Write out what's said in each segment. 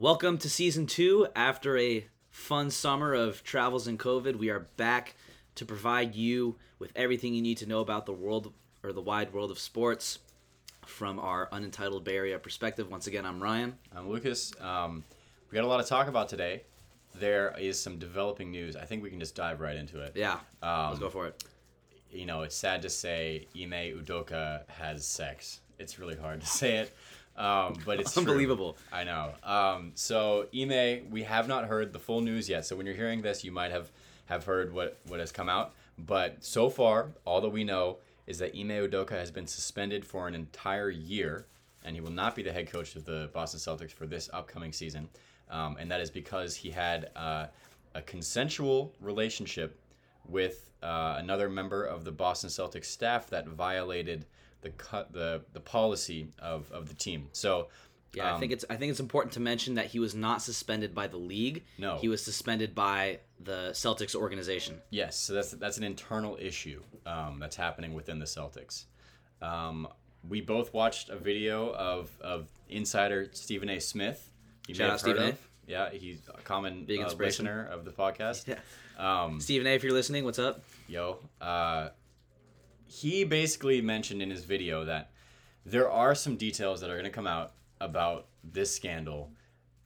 Welcome to season two. After a fun summer of travels and COVID, we are back to provide you with everything you need to know about the world or the wide world of sports from our unentitled Bay Area perspective. Once again, I'm Ryan. I'm Lucas. Um, we got a lot to talk about today. There is some developing news. I think we can just dive right into it. Yeah, Um, let's go for it. You know, it's sad to say Ime Udoka has sex. It's really hard to say it, um, but it's true. Unbelievable. I know. Um, so Ime, we have not heard the full news yet. So when you're hearing this, you might have have heard what what has come out. But so far, all that we know is that Ime Udoka has been suspended for an entire year, and he will not be the head coach of the Boston Celtics for this upcoming season. Um, and that is because he had uh, a consensual relationship with uh, another member of the Boston Celtics staff that violated the cut the the policy of, of the team. So Yeah, I um, think it's I think it's important to mention that he was not suspended by the league. No. he was suspended by the Celtics organization. Yes, so that's that's an internal issue um, that's happening within the Celtics. Um, we both watched a video of, of insider Stephen A. Smith. You Shout out Stephen A. Yeah, he's a common Big uh, listener of the podcast. Yeah. Um, Stephen A, if you're listening, what's up? yo, uh, he basically mentioned in his video that there are some details that are going to come out about this scandal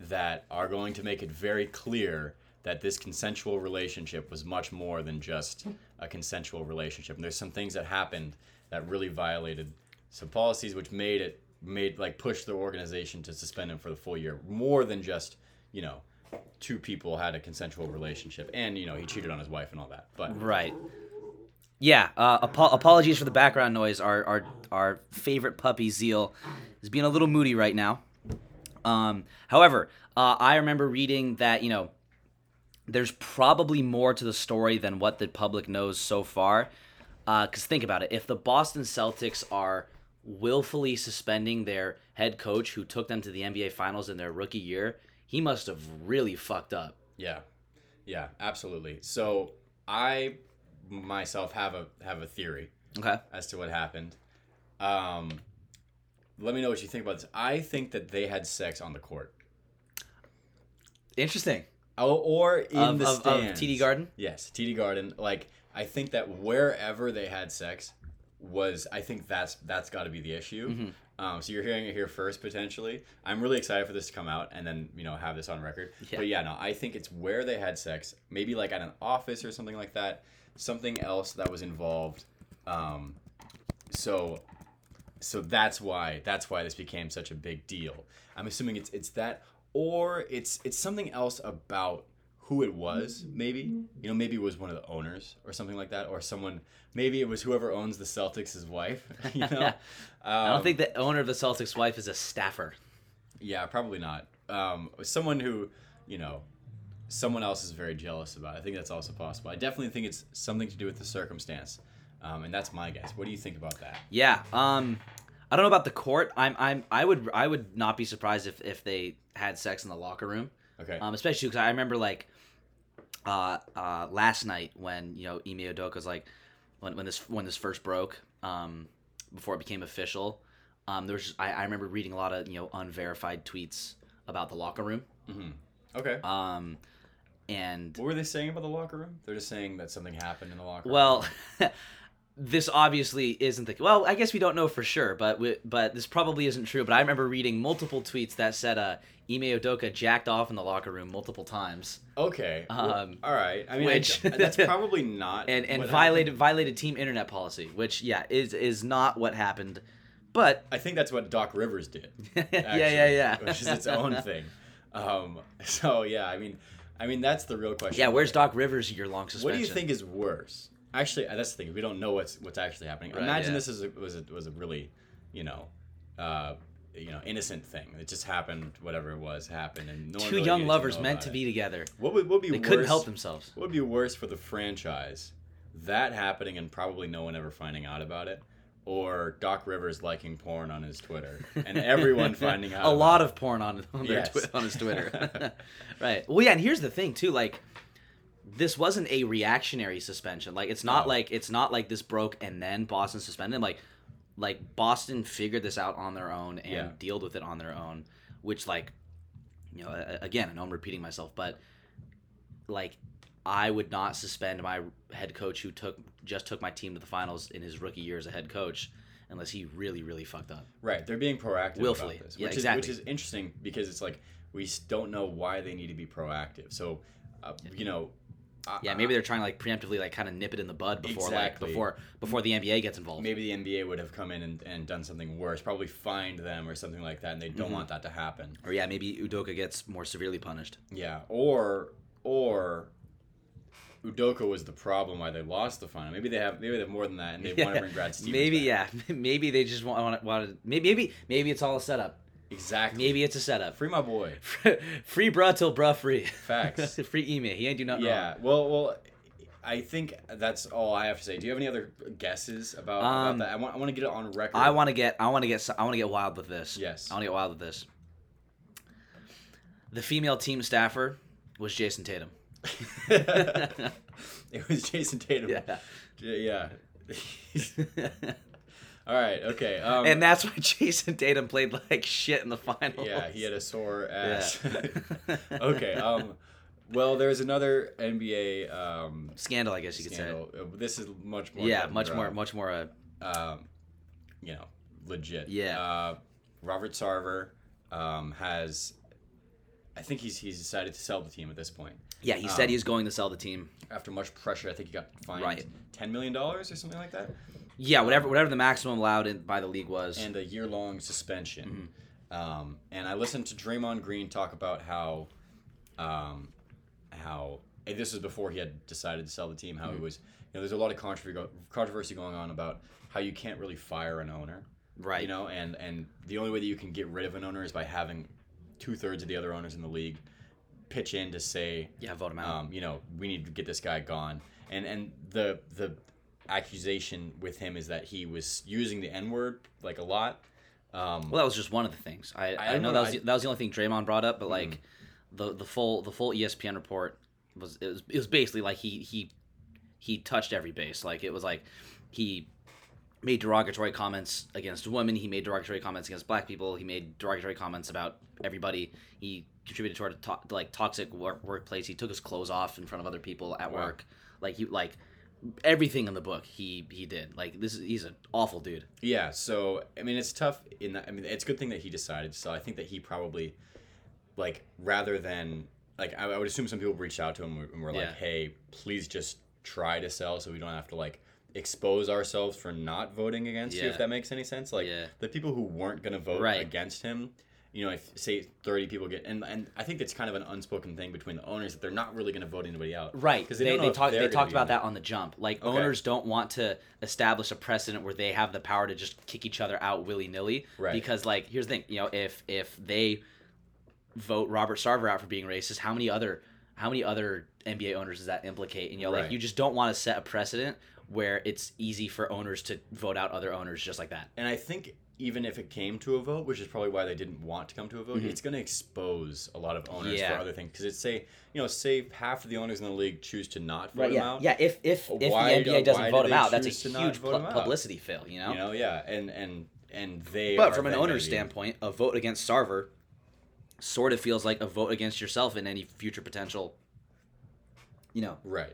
that are going to make it very clear that this consensual relationship was much more than just a consensual relationship. And there's some things that happened that really violated some policies, which made it made like push the organization to suspend him for the full year, more than just you know two people had a consensual relationship, and you know he cheated on his wife and all that. But Right. Yeah. Uh, apo- apologies for the background noise. Our our our favorite puppy Zeal is being a little moody right now. Um, however, uh, I remember reading that you know there's probably more to the story than what the public knows so far. Because think about it: if the Boston Celtics are willfully suspending their head coach who took them to the NBA Finals in their rookie year, he must have really fucked up. Yeah, yeah, absolutely. So I myself have a have a theory Okay. as to what happened. Um, let me know what you think about this. I think that they had sex on the court, Interesting. oh, or in Of, the of, of. TD Garden. Yes, TD Garden. Like I think that wherever they had sex was, I think that's that's got to be the issue. Mm-hmm. Um, so you're hearing it here first potentially. I'm really excited for this to come out and then you know have this on record. Yeah. But yeah, no, I think it's where they had sex, maybe like at an office or something like that. Something else that was involved. Um, so so that's why that's why this became such a big deal. I'm assuming it's it's that or it's it's something else about who it was maybe you know maybe it was one of the owners or something like that or someone maybe it was whoever owns the Celtics' wife you know I don't Um, think the owner of the Celtics' wife is a staffer. yeah probably not um, someone who you know someone else is very jealous about I think that's also possible I definitely think it's something to do with the circumstance um, and that's my guess what do you think about that Yeah. Um, I don't know about the court. I'm. I'm. I would. I would not be surprised if if they had sex in the locker room. okay Um, especially because I remember like, uh, uh, last night when you know Ime Udoka's like, when when this when this first broke, um, before it became official, um, there was just, I I remember reading a lot of you know unverified tweets about the locker room. okay Um, and what were they saying about the locker room they're just saying that something happened in the locker room Well, this obviously isn't the well. I guess we don't know for sure, but we, but this probably isn't true. But I remember reading multiple tweets that said uh, Ime Udoka jacked off in the locker room multiple times Okay. well, Um, all right. I mean, which- I, that's probably not. and and violated violated team internet policy, which yeah is is not what happened. But. I think that's what Doc Rivers did. yeah yeah yeah, Which is its own thing. Um. So yeah, I mean, I mean that's the real question. yeah. Where's Doc Rivers' year long suspension? What do you think is worse? Actually, that's the thing. We don't know what's what's actually happening. Right, Imagine yeah. this is a, was a, was a really, you know, uh, you know, innocent thing. It just happened. Whatever it was happened, and no Two really young lovers know meant to it. be together. What would what would be worse? They worse? couldn't help themselves. What would be worse for the franchise? That happening and probably no one ever finding out about it, or Doc Rivers liking porn on his Twitter and everyone finding out. a lot of porn on on, their Yes. twi- on his Twitter. right. Well, yeah, and here's the thing too. Like, this wasn't a reactionary suspension. Like, it's not No. like it's not like this broke and then Boston suspended. Like, like Boston figured this out on their own and Yeah. dealt with it on their own, which like you know, again, I know I'm repeating myself, but like, I would not suspend my head coach who took just took my team to the finals in his rookie year as a head coach unless he really, really fucked up. Right, they're being proactive Willfully. about this, Yeah, which exactly. is which is interesting because it's like we don't know why they need to be proactive. So, uh, you know, I- Yeah, maybe they're trying to like preemptively like kind of nip it in the bud before Exactly. like before before the NBA gets involved. maybe the NBA would have come in and, and done something worse, probably fined them or something like that, and they don't Mm-hmm. want that to happen. Or yeah, maybe Udoka gets more severely punished. Yeah, or or Udoka was the problem why they lost the final. Maybe they have maybe they have more than that, and they want to bring Brad Stevens. maybe back. yeah, maybe they just want want wanted maybe maybe maybe it's all a setup. exactly. Maybe it's a setup. free my boy. free bruh till bruh free. Facts. free Ime. He ain't do nothing Yeah. wrong. Well, well, I think that's all I have to say. Do you have any other guesses about, Um, about that? I want I want to get it on record. I want to get I want to get I want to get wild with this. Yes. I want to get wild with this. The female team staffer was Jayson Tatum. it was Jayson Tatum. Yeah. Yeah. All right. Okay. Um, and that's why Jayson Tatum played like shit in the finals. yeah, he had a sore ass. Yeah. okay. Um. Well, there's another NBA um, Scandal, I guess you could scandal. Uh, This is much more. Yeah, much more, much more. Uh, um, you know, legit. Yeah. Uh, Robert Sarver um, has, I think he's he's decided to sell the team at this point. yeah, he said Um, he's going to sell the team. After much pressure, I think he got fined Right. ten million dollars or something like that, Yeah, whatever, whatever the maximum allowed in, by the league was. and a year long suspension. Mm-hmm. Um, and I listened to Draymond Green talk about how, um, how this was before he had decided to sell the team. How Mm-hmm. it was, you know, there's a lot of controversy controversy going on about how you can't really fire an owner. right. You know, and and the only way that you can get rid of an owner is by having two thirds of the other owners in the league pitch in to say, yeah, vote him out. um, you know, we need to get this guy gone. And and the the accusation with him is that he was using the N word like a lot. Um, well, that was just one of the things. I, I, I know that was I- the, that was the only thing Draymond brought up, but like the the full the full ESPN report was it was it was basically like he he he touched every base. Like it was like he made derogatory comments against women. He made derogatory comments against black people. He made derogatory comments about everybody. He contributed toward a to- like toxic work- workplace. He took his clothes off in front of other people at Wow. work. Like he like everything in the book he he did. Like this is he's an awful dude. Yeah, so I mean, it's tough. In that, I mean, it's a good thing that he decided. So I think that he probably, like, rather than like, I, I would assume some people reached out to him and were like, Yeah. "Hey, please just try to sell, so we don't have to like expose ourselves for not voting against you." If that makes any sense, like Yeah. the people who weren't gonna vote Right. against him. You know, if say thirty people get, and and I think it's kind of an unspoken thing between the owners that they're not really going to vote anybody out, Right, Because they, they, they, they're they talked about that on the jump. Like Okay. owners don't want to establish a precedent where they have the power to just kick each other out willy nilly. Right. Because like here's the thing, you know, if if they vote Robert Sarver out for being racist, how many other how many other NBA owners does that implicate? And you know, like you just don't want to set a precedent where it's easy for owners to vote out other owners just like that. And I think even if it came to a vote, which is probably why they didn't want to come to a vote, Mhm. it's going to expose a lot of owners Yeah. for other things. Because it's say, you know, say half of the owners in the league choose to not vote him yeah. out. Yeah. If if if the do- NBA doesn't why do vote him out, that's a choose to not huge pu- publicity fail. You know. You know, yeah, and and and they. But from an owner's standpoint, a vote against Sarver sort of feels like a vote against yourself in any future potential, you know, right?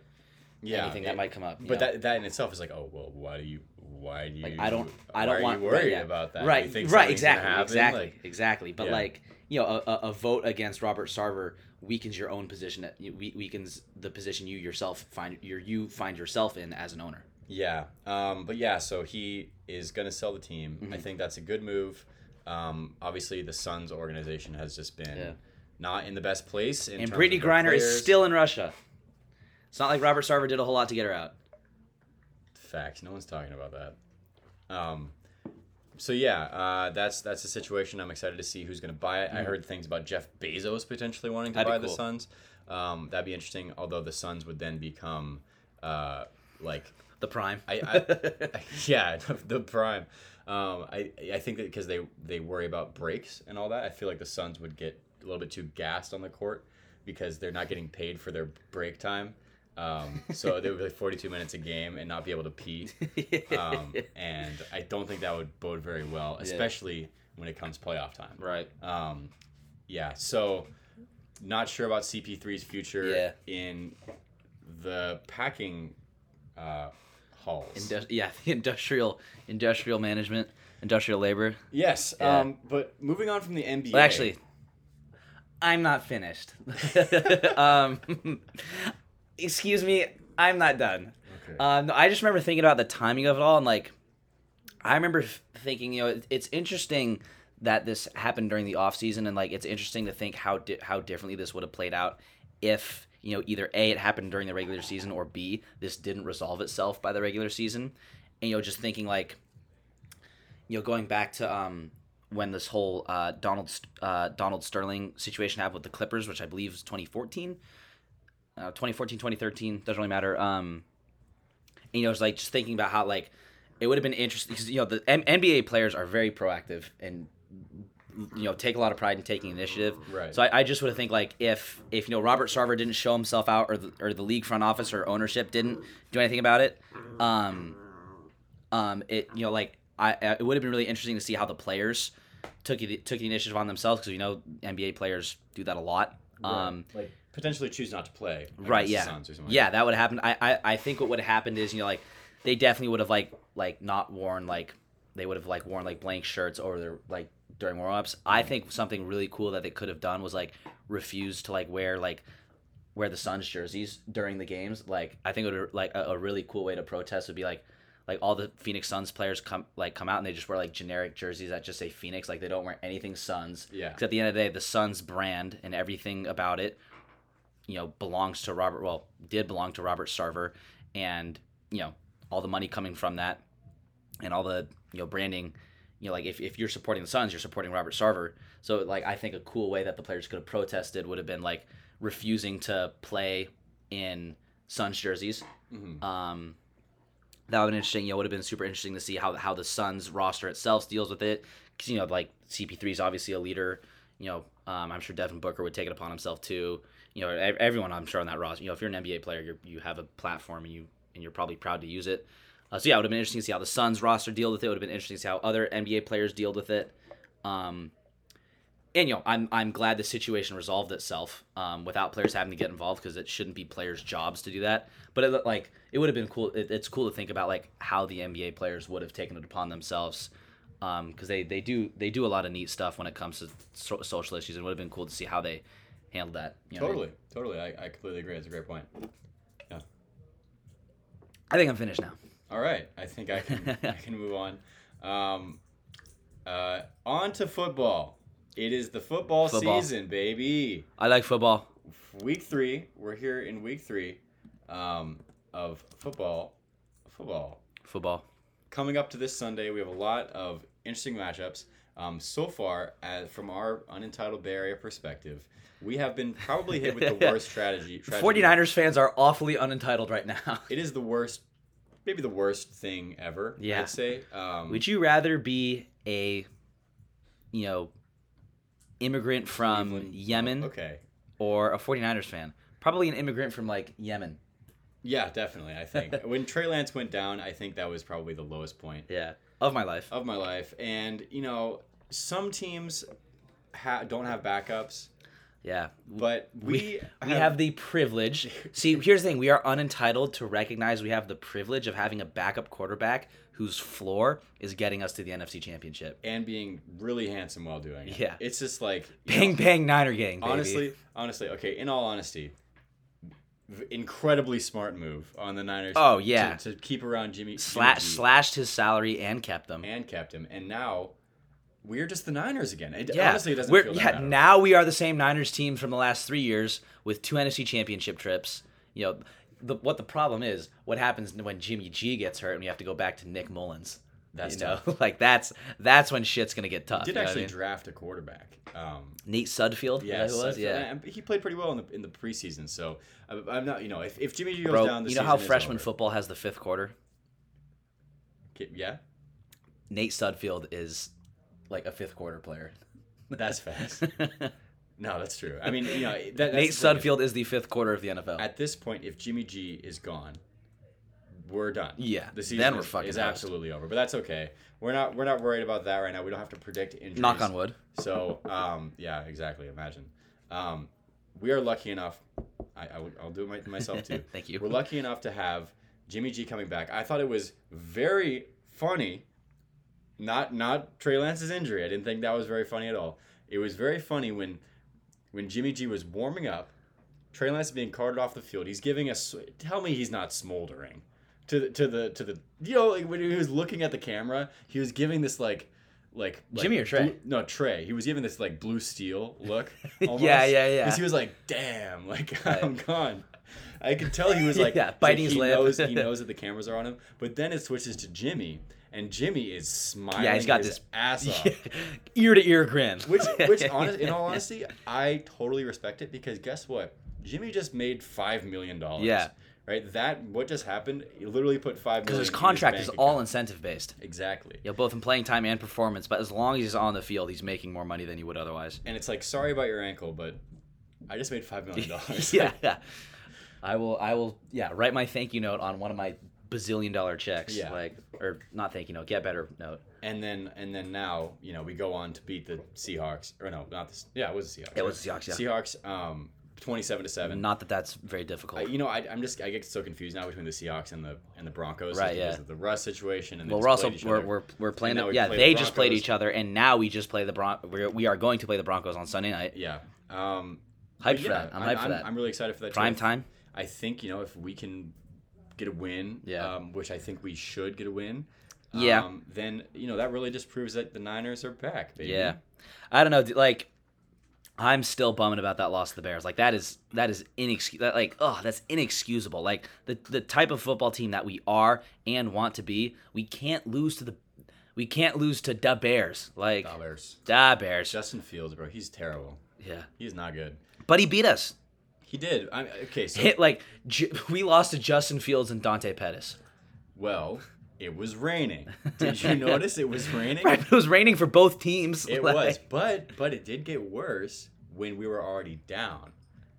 Yeah, anything it- that might come up. But know? that that in itself is like, oh well, why do you? Why do you? Like, I don't, I don't want worried yeah. about that? Right, right, exactly, exactly, Like, exactly. But Yeah. like, you know, a, a, vote against Robert Sarver weakens your own position. Weakens the position you yourself find your you find yourself in as an owner. Yeah, um, but yeah, so he is going to sell the team. I Mhm. think that's a good move. Um, obviously, the Suns organization has just been Yeah. not in the best place. In and terms Brittney Griner is still in Russia. It's not like Robert Sarver did a whole lot to get her out. facts. No one's talking about that. Um, so yeah, uh, that's that's the situation. I'm excited to see who's going to buy it. I Mhm. heard things about Jeff Bezos potentially wanting to That'd buy the. Suns. Um, that'd be interesting. Although the Suns would then become uh, like The prime. I, I yeah, the prime. Um, I I think that because they they worry about breaks and all that, I feel like the Suns would get a little bit too gassed on the court because they're not getting paid for their break time. Um, so they would be like 42 minutes a game and not be able to pee. Um, and I don't think that would bode very well, especially when it comes playoff time. right. Um, yeah. So not sure about CP3's future Yeah. in the packing uh, halls. Yeah, the industrial industrial management, industrial labor. yes, Yeah. um, but moving on from the NBA. Well, actually, I'm not finished. um, excuse me, I'm not done. Okay. Um, no, I just remember thinking about the timing of it all, and like, I remember thinking, you know, it, it's interesting that this happened during the off season, and like, it's interesting to think how di- how differently this would have played out if you know either a it happened during the regular season or b this didn't resolve itself by the regular season, and you know, just thinking like, you know, going back to um when this whole uh, Donald uh, Donald Sterling situation happened with the Clippers, which I believe was 2014, uh, 2014, 2013, doesn't really matter. Um, and, you know, it's like just thinking about how like it would have been interesting because you know the M- NBA players are very proactive and you know take a lot of pride in taking initiative. Right. So I, I just would have think like if if you know Robert Sarver didn't show himself out or the, or the league front office or ownership didn't do anything about it, um, um, it you know like I it would have been really interesting to see how the players took it, took the initiative on themselves because you know NBA players do that a lot. Um, Right. like potentially choose not to play. right yeah something like yeah that would happen I, I i think what would have happened is you know like they definitely would have like like not worn like they would have like worn like blank shirts over their like during warm-ups i mm-hmm. think something really cool that they could have done was like refuse to like wear like wear the suns jerseys during the games. Like i think it would like a, a really cool way to protest would be like like all the Phoenix Suns players come like come out and they just wear like generic jerseys that just say Phoenix. Like they don't wear anything Suns. Yeah. because at the end of the day the Suns brand and everything about it you know belongs to Robert well did belong to Robert Sarver. And you know all the money coming from that and all the you know branding you know like if, if you're supporting the Suns you're supporting Robert Sarver. So like I think a cool way that the players could have protested would have been like refusing to play in Suns jerseys. Mhm. um that would have been interesting. You know would have been super interesting to see how how the Suns roster itself deals with it. Because you know like CP3 is obviously a leader. You know um, I'm sure Devin Booker would take it upon himself too. You know everyone I'm sure on that roster you know if you're an NBA player you you have a platform and you and you're probably proud to use it uh, so yeah it would have been interesting to see how the Suns roster dealt with it. It would have been interesting to see how other NBA players dealt with it um and you know I'm I'm glad the situation resolved itself um, without players having to get involved because it shouldn't be players' jobs to do that. But it, like it would have been cool. It, it's cool to think about like how the NBA players would have taken it upon themselves because they they do they do a lot of neat stuff when it comes to so- social issues. It would have been cool to see how they handled that. You know what I mean? Totally, totally. I, I completely agree. It's a great point. Yeah. I think I'm finished now. All right, I think I can I can move on. Um, uh, on to football. It is the football, Football. season, baby. I like football. Week three. We're here in week three um, of football. Football. Football. Coming up to this Sunday, we have a lot of interesting matchups. Um, so far, as from our unentitled Bay Area perspective, we have been probably hit with the worst strategy. tragedy. 49ers fans are awfully unentitled right now. It is the worst, maybe the worst thing ever. Yeah. I'd say. Um, Would you rather be a, you know, immigrant from Cleveland- Yemen Okay. or a 49ers fan? Probably an immigrant from like Yemen. Yeah, definitely. I think when Trey Lance went down, I think that was probably the lowest point Yeah. Of my life. of my life. And you know, some teams ha- don't have backups, Yeah. but we We have the privilege. See, here's the thing: we are unentitled to recognize we have the privilege of having a backup quarterback whose floor is getting us to the NFC Championship. and being really handsome while doing it. Yeah. it's just like Bang know, bang Niner gang. Baby. honestly, honestly, okay. In all honesty, incredibly smart move on the Niners. Oh, yeah. to, keep around Jimmy, Jimmy Sla- G slashed his salary and kept them. and kept him, and now we're just the Niners again. It, yeah, honestly, it doesn't We're- feel that yeah. Now we are the same Niners team from the last three years with two NFC Championship trips. You know, the, what the problem is, what happens when Jimmy G gets hurt and we have to go back to Nick Mullens. That's you know, tough. like that's that's when shit's gonna get tough. did you know what I actually mean? draft a quarterback. Um, Nate Sudfeld. yeah, is that who it was? yeah. and he played pretty well in the in the preseason. So I, I'm not, you know, if, if Jimmy G goes Bro, down, you know how freshman over. football has the fifth quarter? Yeah, Nate Sudfeld is like a fifth quarter player. that's fast. no, that's true. I mean, you know, that, Nate the thing is, Sudfeld is the fifth quarter of the NFL. At this point, if Jimmy G is gone, we're done. Yeah, the season then we're is, fucking is absolutely over. But that's okay. We're not we're not worried about that right now. We don't have to predict injuries. Knock on wood. So, um, yeah, exactly. Imagine. Um, we are lucky enough. I, I will, I'll do it my, myself too. Thank you. We're lucky enough to have Jimmy G coming back. I thought it was very funny. Not not Trey Lance's injury. I didn't think that was very funny at all. It was very funny when when Jimmy G was warming up. Trey Lance is being carted off the field. He's giving us. Tell me he's not smoldering. To the to the to the you know like when he was looking at the camera, he was giving this like like, like Jimmy or Trey? blue- no Trey. He was giving this like blue steel look. Yeah, yeah, yeah, Because he was like, "Damn, like Right. I'm gone." I could tell he was like, Yeah, it's like biting his he lip. Knows, he knows that the cameras are on him. But then it switches to Jimmy, and Jimmy is smiling. Yeah, he's got his this- ass off. ear to ear grin. Which, which, honest, in all honesty, I totally respect it because guess what? Jimmy just made five million dollars. Yeah. Right. That what just happened? He literally put five because his contract bank is all account. incentive based. exactly. Yeah, both in playing time and performance. But as long as he's on the field, he's making more money than he would otherwise. And it's like, sorry about your ankle, but I just made five million dollars. yeah, yeah. I will. I will. Yeah, write my thank you note on one of my bazillion dollar checks. Yeah. Like, or not thank you note. Get better note. And then and then now, you know, we go on to beat the Seahawks. Or no, not the Yeah, it was the Seahawks. It was the Seahawks, yeah. Seahawks, um, twenty-seven to seven. Not that that's very difficult. I, you know, I, I'm just I get so confused now between the Seahawks and the and the Broncos. Right, yeah. the Russ situation and well, we're also we're, we're, we're playing. The, we yeah, play they the just played each other, and now we just play the Bron. We're, we are going to play the Broncos on Sunday night. yeah. Um, Hyped but for that. I'm hyped for that. I'm really excited for that. Prime too. time. I think you know if we can get a win, Yeah. um, which I think we should get a win. Yeah. Um, then you know that really just proves that the Niners are back, baby. Yeah, I don't know. Like, I'm still bumming about that loss to the Bears. Like that is that is inexcusable. Like, oh, that's inexcusable. Like the the type of football team that we are and want to be, we can't lose to the, we can't lose to the Bears. Like Oh, Bears. da Bears. Justin Fields, bro, he's terrible. Yeah, He's not good. but he beat us. He did. I, okay, so Hit like J- we lost to Justin Fields and Dante Pettis. well, it was raining. Did you notice it was raining? Right, it was raining for both teams. It Like- was, but but it did get worse when we were already down.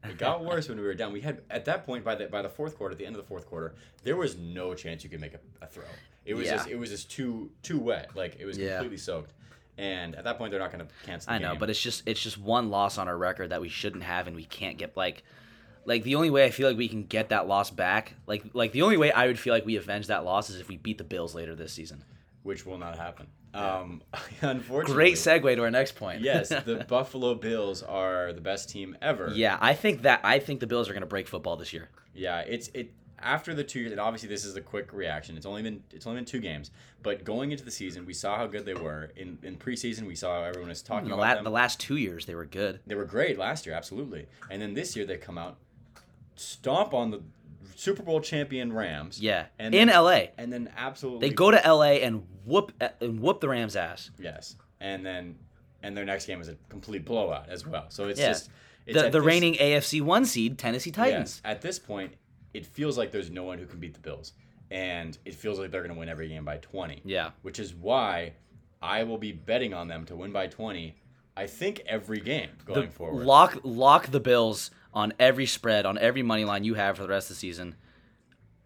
It got worse when we were down. We had at that point by the by the fourth quarter, at the end of the fourth quarter, there was no chance you could make a, a throw. It was Yeah. just it was just too too wet. Like it was Yeah. completely soaked. And at that point, they're not going to cancel. The I know, game. but it's just it's just one loss on our record that we shouldn't have, and we can't get like, like the only way I feel like we can get that loss back, like like the only way I would feel like we avenge that loss is if we beat the Bills later this season. which will not happen. Um, unfortunately, Great segue to our next point. yes, the Buffalo Bills are the best team ever. yeah, I think that I think the Bills are gonna break football this year. Yeah, it's it after the two years, and obviously this is a quick reaction. It's only been it's only been two games, but going into the season, we saw how good they were. In in preseason, we saw how everyone was talking The, about la- them. the last two years they were good. they were great last year, absolutely. And then this year they come out, stomp on the Super Bowl champion Rams. Yeah, And in then- LA, And then absolutely they go to LA and whoop and whoop the Rams' ass. yes, and then and their next game is a complete blowout as well. So it's Yeah. just it's The the this- reigning AFC one seed Tennessee Titans. Yes, at this point, it feels like there's no one who can beat the Bills, and it feels like they're going to win every game by 20. Yeah. Which is why I will be betting on them to win by 20. I think every game going The- forward. Lock lock the Bills on every spread, on every money line you have for the rest of the season.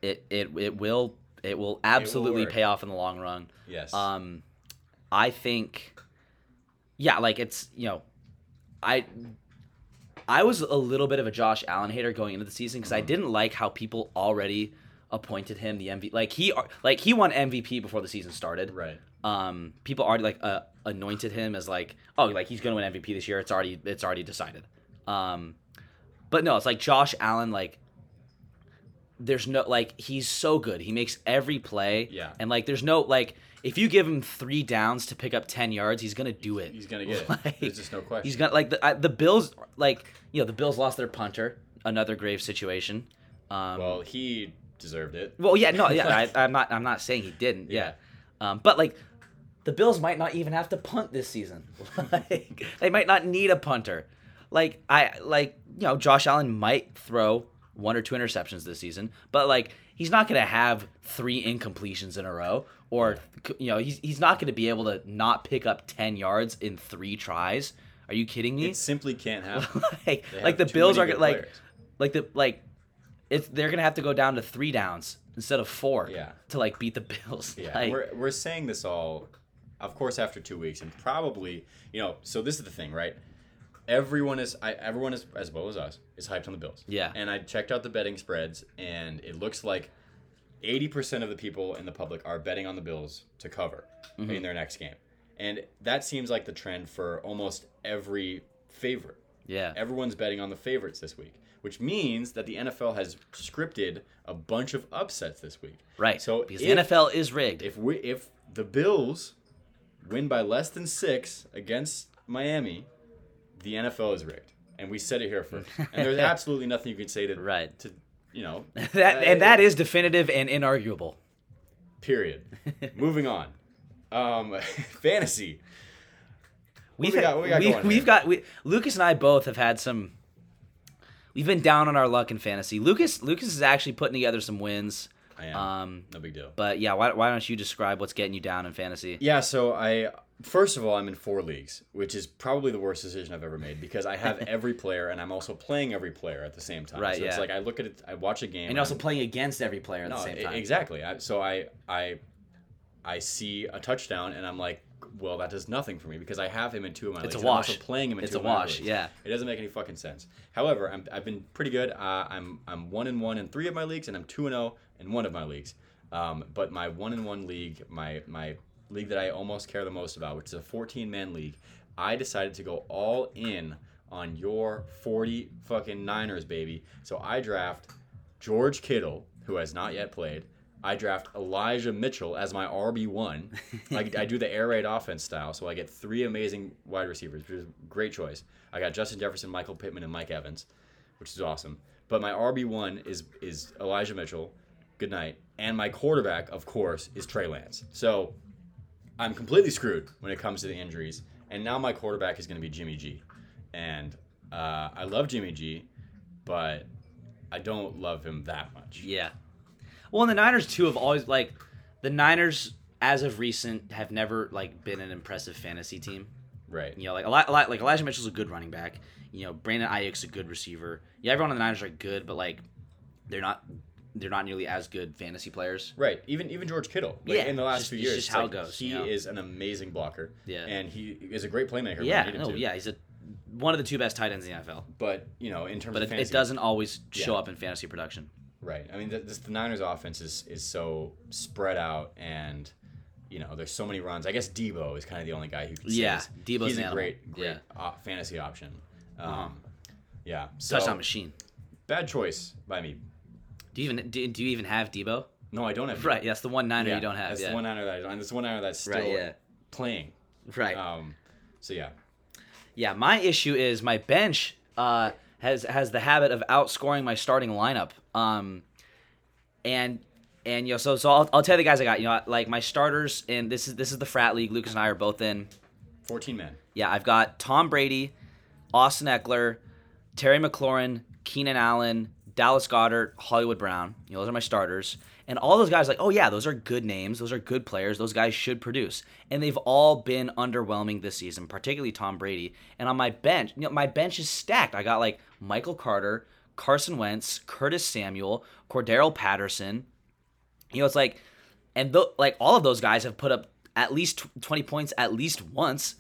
It it it will it will absolutely work. pay off in the long run. yes. Um, I think, yeah, like it's you know, I I was a little bit of a Josh Allen hater going into the season because I Mm-hmm. didn't like how people already appointed him the MVP. Like he like he won MVP before the season started right. um, people already like uh, anointed him as like, oh, like he's gonna win MVP this year. It's already it's already decided. Um, but no, it's like Josh Allen. Like, there's no like he's so good. He makes every play. Yeah. And like, there's no like if you give him three downs to pick up ten yards, he's gonna do it. He's going to get it. Like, There's just no question. He's gonna like the I, the Bills like you know the Bills lost their punter. Another grave situation. Um, well, he deserved it. well, yeah, no, yeah, I, I'm not. I'm not saying he didn't. Yeah, um, but like, the Bills might not even have to punt this season. like, they might not need a punter. Like I like you know Josh Allen might throw one or two interceptions this season, but like he's not gonna have three incompletions in a row, or you know he's he's not gonna be able to not pick up ten yards in three tries. Are you kidding me? It simply can't happen. like, They like the Bills are like players. like the like it's they're gonna have to go down to three downs instead of four Yeah. to like beat the Bills. Yeah, Like, we're, we're saying this all, of course, after two weeks, and probably, you know, so this is the thing, right? Everyone is I, everyone is as well as us is hyped on the Bills. Yeah. And I checked out the betting spreads, and it looks like eighty percent of the people in the public are betting on the Bills to cover Mm-hmm. in their next game, and that seems like the trend for almost every favorite. Yeah. Everyone's betting on the favorites this week, which means that the NFL has scripted a bunch of upsets this week. Right. So because if- the NFL is rigged. If we if the Bills win by less than six against Miami, the NFL is rigged, and we said it here first. And there's absolutely nothing you can say to Right. to you know that uh, and that is definitive and inarguable. period. Moving on. Um, fantasy. We've we got- we got. We, we've got we, Lucas and I both have had some. We've been down on our luck in fantasy. Lucas Lucas is actually putting together some wins. I am. Um, no big deal. but yeah, why, why don't you describe what's getting you down in fantasy? Yeah, so I first of all I'm in four leagues, which is probably the worst decision I've ever made because I have every player and I'm also playing every player at the same time. Right, So it's yeah. like I look at it, I watch a game, And you're also I'm- playing against every player at no, the same time. exactly. I, so I I I see a touchdown and I'm like, well, that does nothing for me because I have him in two of my It's leagues. a and I'm also wash. playing him in It's two a of my wash, leagues. yeah. It doesn't make any fucking sense. However, I'm, I've been pretty good. Uh, I'm I'm one and one in three of my leagues, and I'm two and zero in one of my leagues. Um, but my one in one league, my my league that I almost care the most about, which is a 14 man league, I decided to go all in on your 40 fucking Niners, baby. So I draft George Kittle, who has not yet played. I draft Elijah Mitchell as my RB one. I, I do the air raid offense style, so I get three amazing wide receivers, which is great choice. I got Justin Jefferson, Michael Pittman, and Mike Evans, which is awesome. But my RB one is is Elijah Mitchell. Good night. And my quarterback, of course, is Trey Lance. So I'm completely screwed when it comes to the injuries. And now my quarterback is going to be Jimmy G. And uh, I love Jimmy G, but I don't love him that much. Yeah. Well, and the Niners too have always like the Niners as of recent have never like been an impressive fantasy team. Right. You know, like Eli- Eli- like Elijah Mitchell's a good running back. You know, Brandon Aiyuk's a good receiver. Yeah, everyone on the Niners are good, but like they're not they're not nearly as good fantasy players. Right. Even even George Kittle. Like, Yeah, In the last just- few years, just how like, it goes, He you know? is an amazing blocker. Yeah. And he is a great playmaker. Yeah, no, to. yeah, he's a one of the two best tight ends in the NFL. But you know, in terms But of it, it doesn't always show Yeah. up in fantasy production. Right. I mean, the, this, the Niners' offense is is so spread out, and you know, there's so many runs. I guess Deebo is kind of the only guy who can. say Yeah, Deebo's he's an a animal. great, great Yeah. uh, fantasy option. Um, Yeah. So, Touchdown machine. Bad choice by me. Do you even do, do you even have Deebo? No, I don't have. Right, that's the one Niner Yeah, you don't have. That's yeah. the one Niner that I don't. That's the one Niner that's still Right, yeah. playing. Right. Um. So yeah. Yeah, my issue is my bench uh, has has the habit of outscoring my starting lineup. Um, and and you know, so so I'll, I'll tell you the guys I got. You know, like my starters, and this is this is the frat league. Lucas and I are both in. 14 men. Yeah, I've got Tom Brady, Austin Ekeler, Terry McLaurin, Keenan Allen, Dallas Goedert, Hollywood Brown. You know, those are my starters. And all those guys, like, oh yeah, those are good names. Those are good players. Those guys should produce. And they've all been underwhelming this season, particularly Tom Brady. And on my bench, you know, my bench is stacked. I got like Michael Carter, Carson Wentz, Curtis Samuel, Cordarrelle Patterson. You know, it's like, and th- like all of those guys have put up at least tw- 20 points at least once.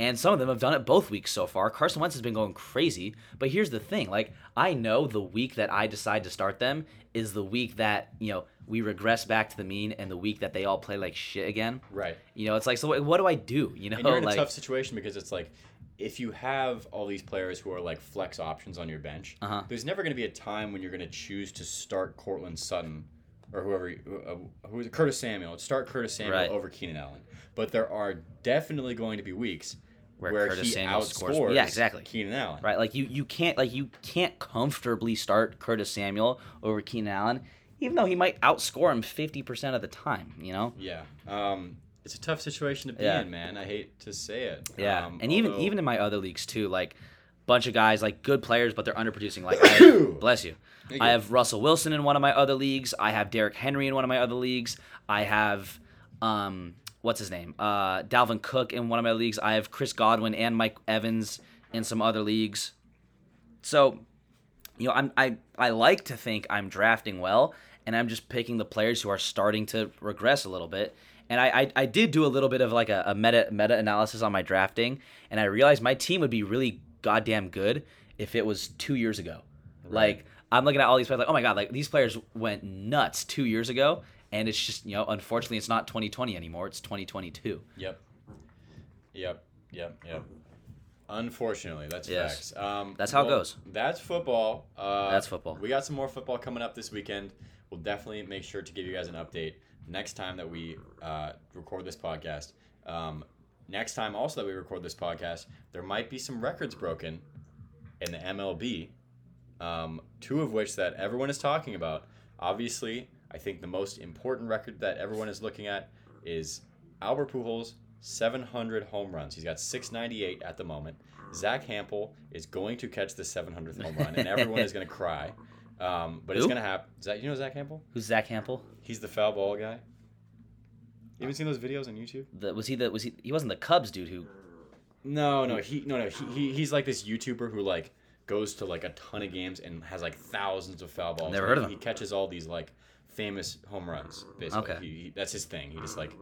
And some of them have done it both weeks so far. Carson Wentz has been going crazy. But here's the thing like, I know the week that I decide to start them is the week that, you know, we regress back to the mean and the week that they all play like shit again. Right. You know, it's like, so what, do I do? You know, And you're in a tough situation because it's like if you have all these players who are like flex options on your bench, Uh-huh. there's never going to be a time when you're going to choose to start Courtland Sutton or whoever uh, who is? Curtis Samuel. Start Curtis Samuel Right. over Keenan Allen. But there are definitely going to be weeks Where where, Curtis Samuel scores. Yeah, exactly. Keenan Allen. right? Like you, you can't like you can't comfortably start Curtis Samuel over Keenan Allen, even though he might outscore him fifty percent of the time. You know. Yeah. Um, it's a tough situation to be Yeah. in, man. I hate to say it. Yeah, Um, and even although- even in my other leagues too, like bunch of guys like good players, but they're underproducing. Like, I, bless you. I have Russell Wilson in one of my other leagues. I have Derrick Henry in one of my other leagues. I have um, what's his name? Uh, Dalvin Cook in one of my leagues. I have Chris Godwin and Mike Evans in some other leagues. So, you know, I'm I I like to think I'm drafting well, and I'm just picking the players who are starting to regress a little bit. And I I, I did do a little bit of like a, a meta meta analysis on my drafting, and I realized my team would be really goddamn good if it was two years ago. Like I'm looking at all these players like, oh my god, like these players went nuts two years ago, and it's just you know, unfortunately, it's not 2020 anymore. It's 2022. Yep. Yep. Yep. Yep. Unfortunately, that's Yes. facts. Um, That's how it goes. That's football. Uh, That's football. We got some more football coming up this weekend. We'll definitely make sure to give you guys an update next time that we uh, record this podcast. Um, next time, also that we record this podcast, there might be some records broken in the MLB. Um, two of which that everyone is talking about. Obviously, I think the most important record that everyone is looking at is Albert Pujols 700 home runs. He's got 698 at the moment. Zack Hample is going to catch the 700th home run, and everyone is going to cry. Um, but it's going to happen. Zach, you know Zack Hample? Who's Zack Hample? He's the foul ball guy. You haven't seen those videos on YouTube? The, was he the was he he wasn't the Cubs dude who No, no, he no no he, he he's like this YouTuber who like goes to like a ton of games and has like thousands of foul balls. Never heard of him. He catches all these like famous home runs. Basically, Okay. he, he, that's his thing. He just like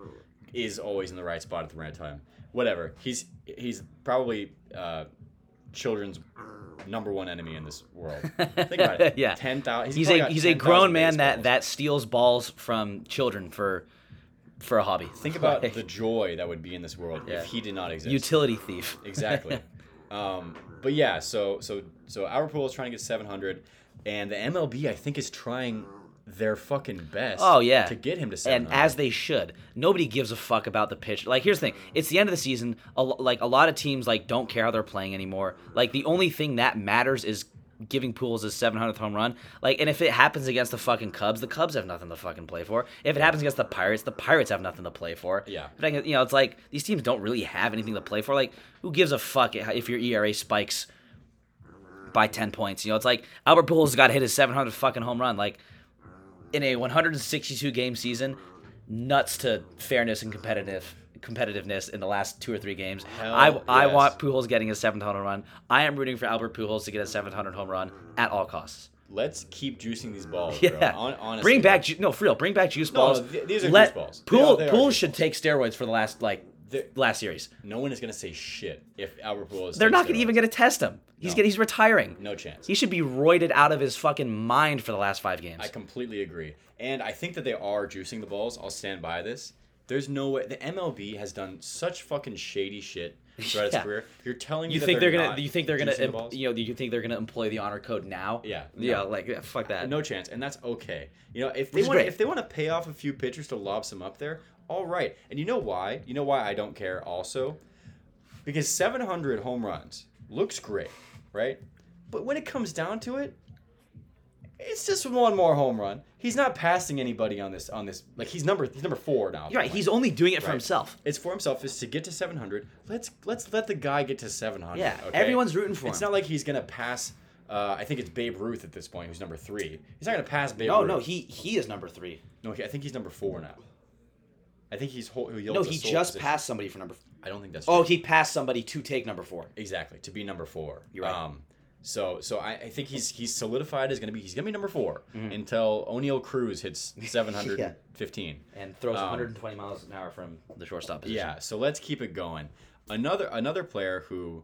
is always in the right spot at the right time. Whatever. He's he's probably uh, children's number one enemy in this world. Think about it. Yeah. ten thousand. he's a he's a grown man that that steals balls from children for for a hobby. Think about the joy that would be in this world Yeah. if he did not exist. utility thief. exactly. um, but yeah, so so so our pool is trying to get 700, and the MLB I think is trying their fucking best. Oh, yeah. to get him to and 700. as they should. Nobody gives a fuck about the pitch. Like here's the thing: it's the end of the season. A, like a lot of teams like don't care how they're playing anymore. Like the only thing that matters is giving Pujols his 700th home run. Like, and if it happens against the fucking Cubs, the Cubs have nothing to fucking play for. If it happens against the Pirates, the Pirates have nothing to play for. Yeah. But you know, it's like these teams don't really have anything to play for. Like, who gives a fuck if your ERA spikes by 10 points? You know, it's like Albert Pujols got hit his 700th fucking home run. Like, in a 162 game season, nuts to fairness and competitive competitiveness in the last two or three games. Hell I, I want Pujols getting a 700 home run. I am rooting for Albert Pujols to get a 700 home run at all costs. let's keep juicing these balls. Yeah, bro. Honestly, bring back ju- no for real. Bring back juice No, balls. th- these are Let, juice balls. Pool, They are- they Pujols should take steroids for the last like They're- last series. No one is gonna say shit if Albert Pujols. They're not gonna even gonna test him. He's No. get, he's retiring. No chance. He should be roided out of his fucking mind for the last five games. I completely agree. And I think that they are juicing the balls. I'll stand by this. There's no way the MLB has done such fucking shady shit throughout Yeah. its career. You're telling me you that think they're, gonna? You think they're gonna? em- You know? You think they're gonna employ the honor code now? Yeah, Yeah. no. Like fuck that. No chance, and that's okay. You know, if they Which want, if they want to pay off a few pitchers to lob some up there, all right. And you know why? You know why I don't care. Also, because 700 home runs looks great, right? But when it comes down to it, it's just one more home run. He's not passing anybody on this on this. Like he's number he's number four now. You're right. He's only doing it for Right. himself. It's for himself. Is to get to 700. Let's let's let the guy get to 700. Yeah. okay? Everyone's rooting for It's him. It's not like he's gonna pass. Uh, I think it's Babe Ruth at this point, who's number three. He's not gonna pass Babe No, Ruth. no. He he is number three. No, he, I think he's number four now. I think he's hol- he No, he just position. passed somebody for number. I don't think that's. Oh, true. he passed somebody to take number four. exactly to be number four. You're right. Um, so so I, I think he's he's solidified as gonna be he's gonna be number 4 Mm-hmm. until Oneil Cruz hits 715. And throws Um, 120 miles an hour from the shortstop position. Yeah, so let's keep it going. Another another player who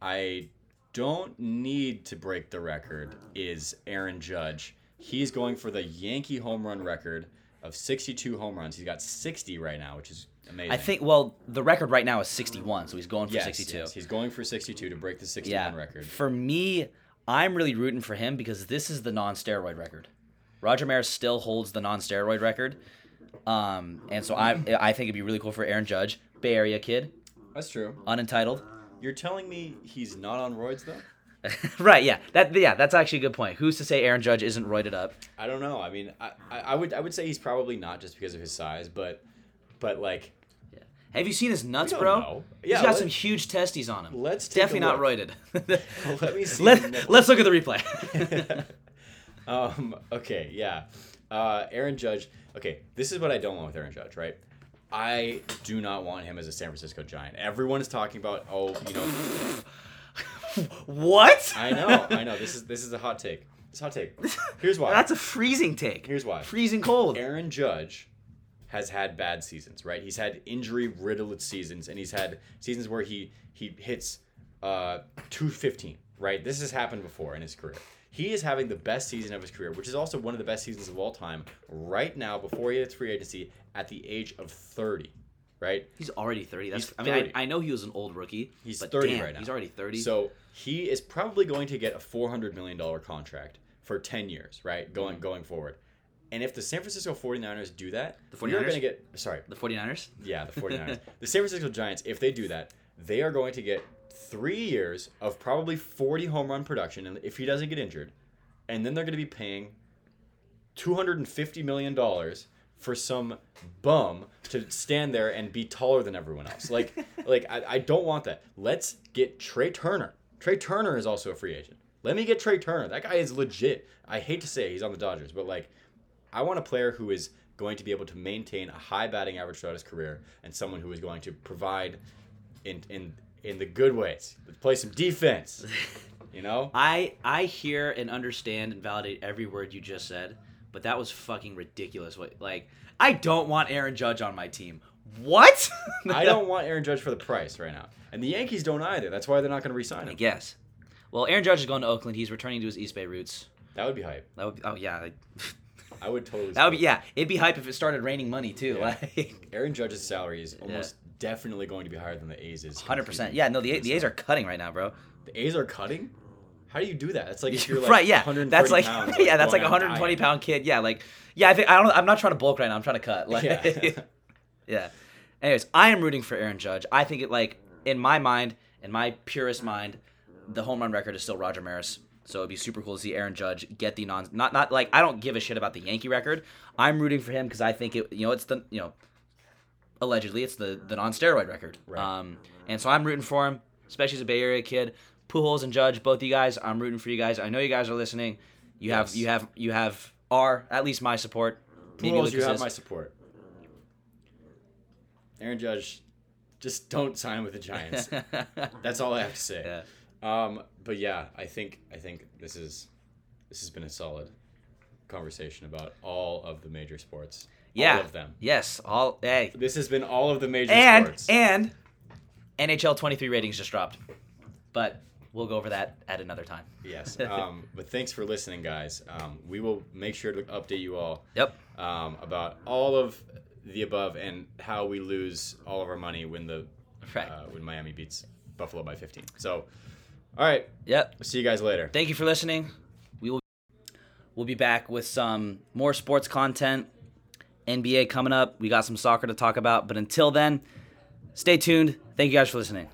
I don't need to break the record is Aaron Judge. He's going for the Yankee home run record of 62 home runs. He's got 60 right now, which is amazing. I think. Well, the record right now is 61, so he's going for yes, 62. yes, he's going for 62 to break the 61 yeah. record. For me, I'm really rooting for him because this is the non-steroid record. Roger Maris still holds the non-steroid record, um, and so I I think it'd be really cool for Aaron Judge, Bay Area kid, That's true. unentitled. You're telling me he's not on roids though? right? Yeah. That yeah. That's actually a good point. Who's to say Aaron Judge isn't roided up? I don't know. I mean, I, I, I would I would say he's probably not just because of his size, but but like Have you seen his nuts, bro? know. He's Yeah, got some huge testes on him. let's definitely not roided. Let me see. Let, let's look at the replay. um, okay, yeah. Uh, Aaron Judge. Okay, this is what I don't want with Aaron Judge, right? I do not want him as a San Francisco Giant. Everyone is talking about, oh, you know, what? I know, I know. This is this is a hot take. It's a hot take. Here's why. That's a freezing take. Here's why. Freezing cold. Aaron Judge has had bad seasons, right? He's had injury riddled seasons, and he's had seasons where he he hits uh, 215, right? This has happened before in his career. He is having the best season of his career, which is also one of the best seasons of all time, right now before he hits free agency at the age of 30, right? He's already 30. That's I mean, 30. I, I know he was an old rookie. He's but 30 damn, right now. He's already 30. So he is probably going to get a $400 million contract for 10 years, right? Going Mm-hmm. going forward. And if the San Francisco 49ers do that, The you're 49ers? going to get, sorry, the 49ers? yeah, the 49ers. the San Francisco Giants, if they do that, they are going to get three years of probably 40 home run production, and if he doesn't get injured, and then they're going to be paying $250 million for some bum to stand there and be taller than everyone else. Like, like I, I don't want that. Let's get Trea Turner. Trea Turner is also a free agent. Let me get Trea Turner. That guy is legit. I hate to say he's on the Dodgers, but like, I want a player who is going to be able to maintain a high batting average throughout his career and someone who is going to provide in in in the good ways. Let's Play some defense. You know? I I hear and understand and validate every word you just said, but that was fucking ridiculous. What like I don't want Aaron Judge on my team. What? I don't want Aaron Judge for the price right now. And the Yankees don't either. That's why they're not going to re-sign I him. guess. Well, Aaron Judge is going to Oakland. He's returning to his East Bay roots. That would be hype. That would be, oh yeah. I would totally That would be yeah. It'd be hype if it started raining money too. Yeah. Like Aaron Judge's salary is almost definitely going to be higher than the A's is. hundred percent. Yeah. No, the the A's are cutting right now, bro. The A's are cutting? How do you do that? It's like if you're like right. Yeah. That's like pounds, yeah. That's like a 120 pound kid. Yeah. Like yeah. I think I don't. I'm not trying to bulk right now. I'm trying to cut. Like Yeah. yeah. Anyways, I am rooting for Aaron Judge. I think it like in my mind, in my purest mind, the home run record is still Roger Maris. So it'd be super cool to see Aaron Judge get the non not not like I don't give a shit about the Yankee record. I'm rooting for him because I think it you know it's the you know allegedly it's the the non steroid record. Right. Um and so I'm rooting for him, especially as a Bay Area kid. Pujols and Judge, both you guys, I'm rooting for you guys. I know you guys are listening. You have you have you have are at least my support. Pujols, you have my support. Aaron Judge, just don't sign with the Giants. That's all I have to say. yeah. Um, but yeah, I think I think this is this has been a solid conversation about all of the major sports. Yeah. All of them. Yes. All hey. This has been all of the major And sports. and NHL 23 ratings just dropped. But we'll go over that at another time. yes. Um, but thanks for listening, guys. Um, we will make sure to update you all Yep. um, about all of the above and how we lose all of our money when the Right. uh, when Miami beats Buffalo by 15. So, all right. Yep. We'll see you guys later. Thank you for listening. We will we'll be back with some more sports content. NBA coming up. We got some soccer to talk about, but until then, stay tuned. Thank you guys for listening.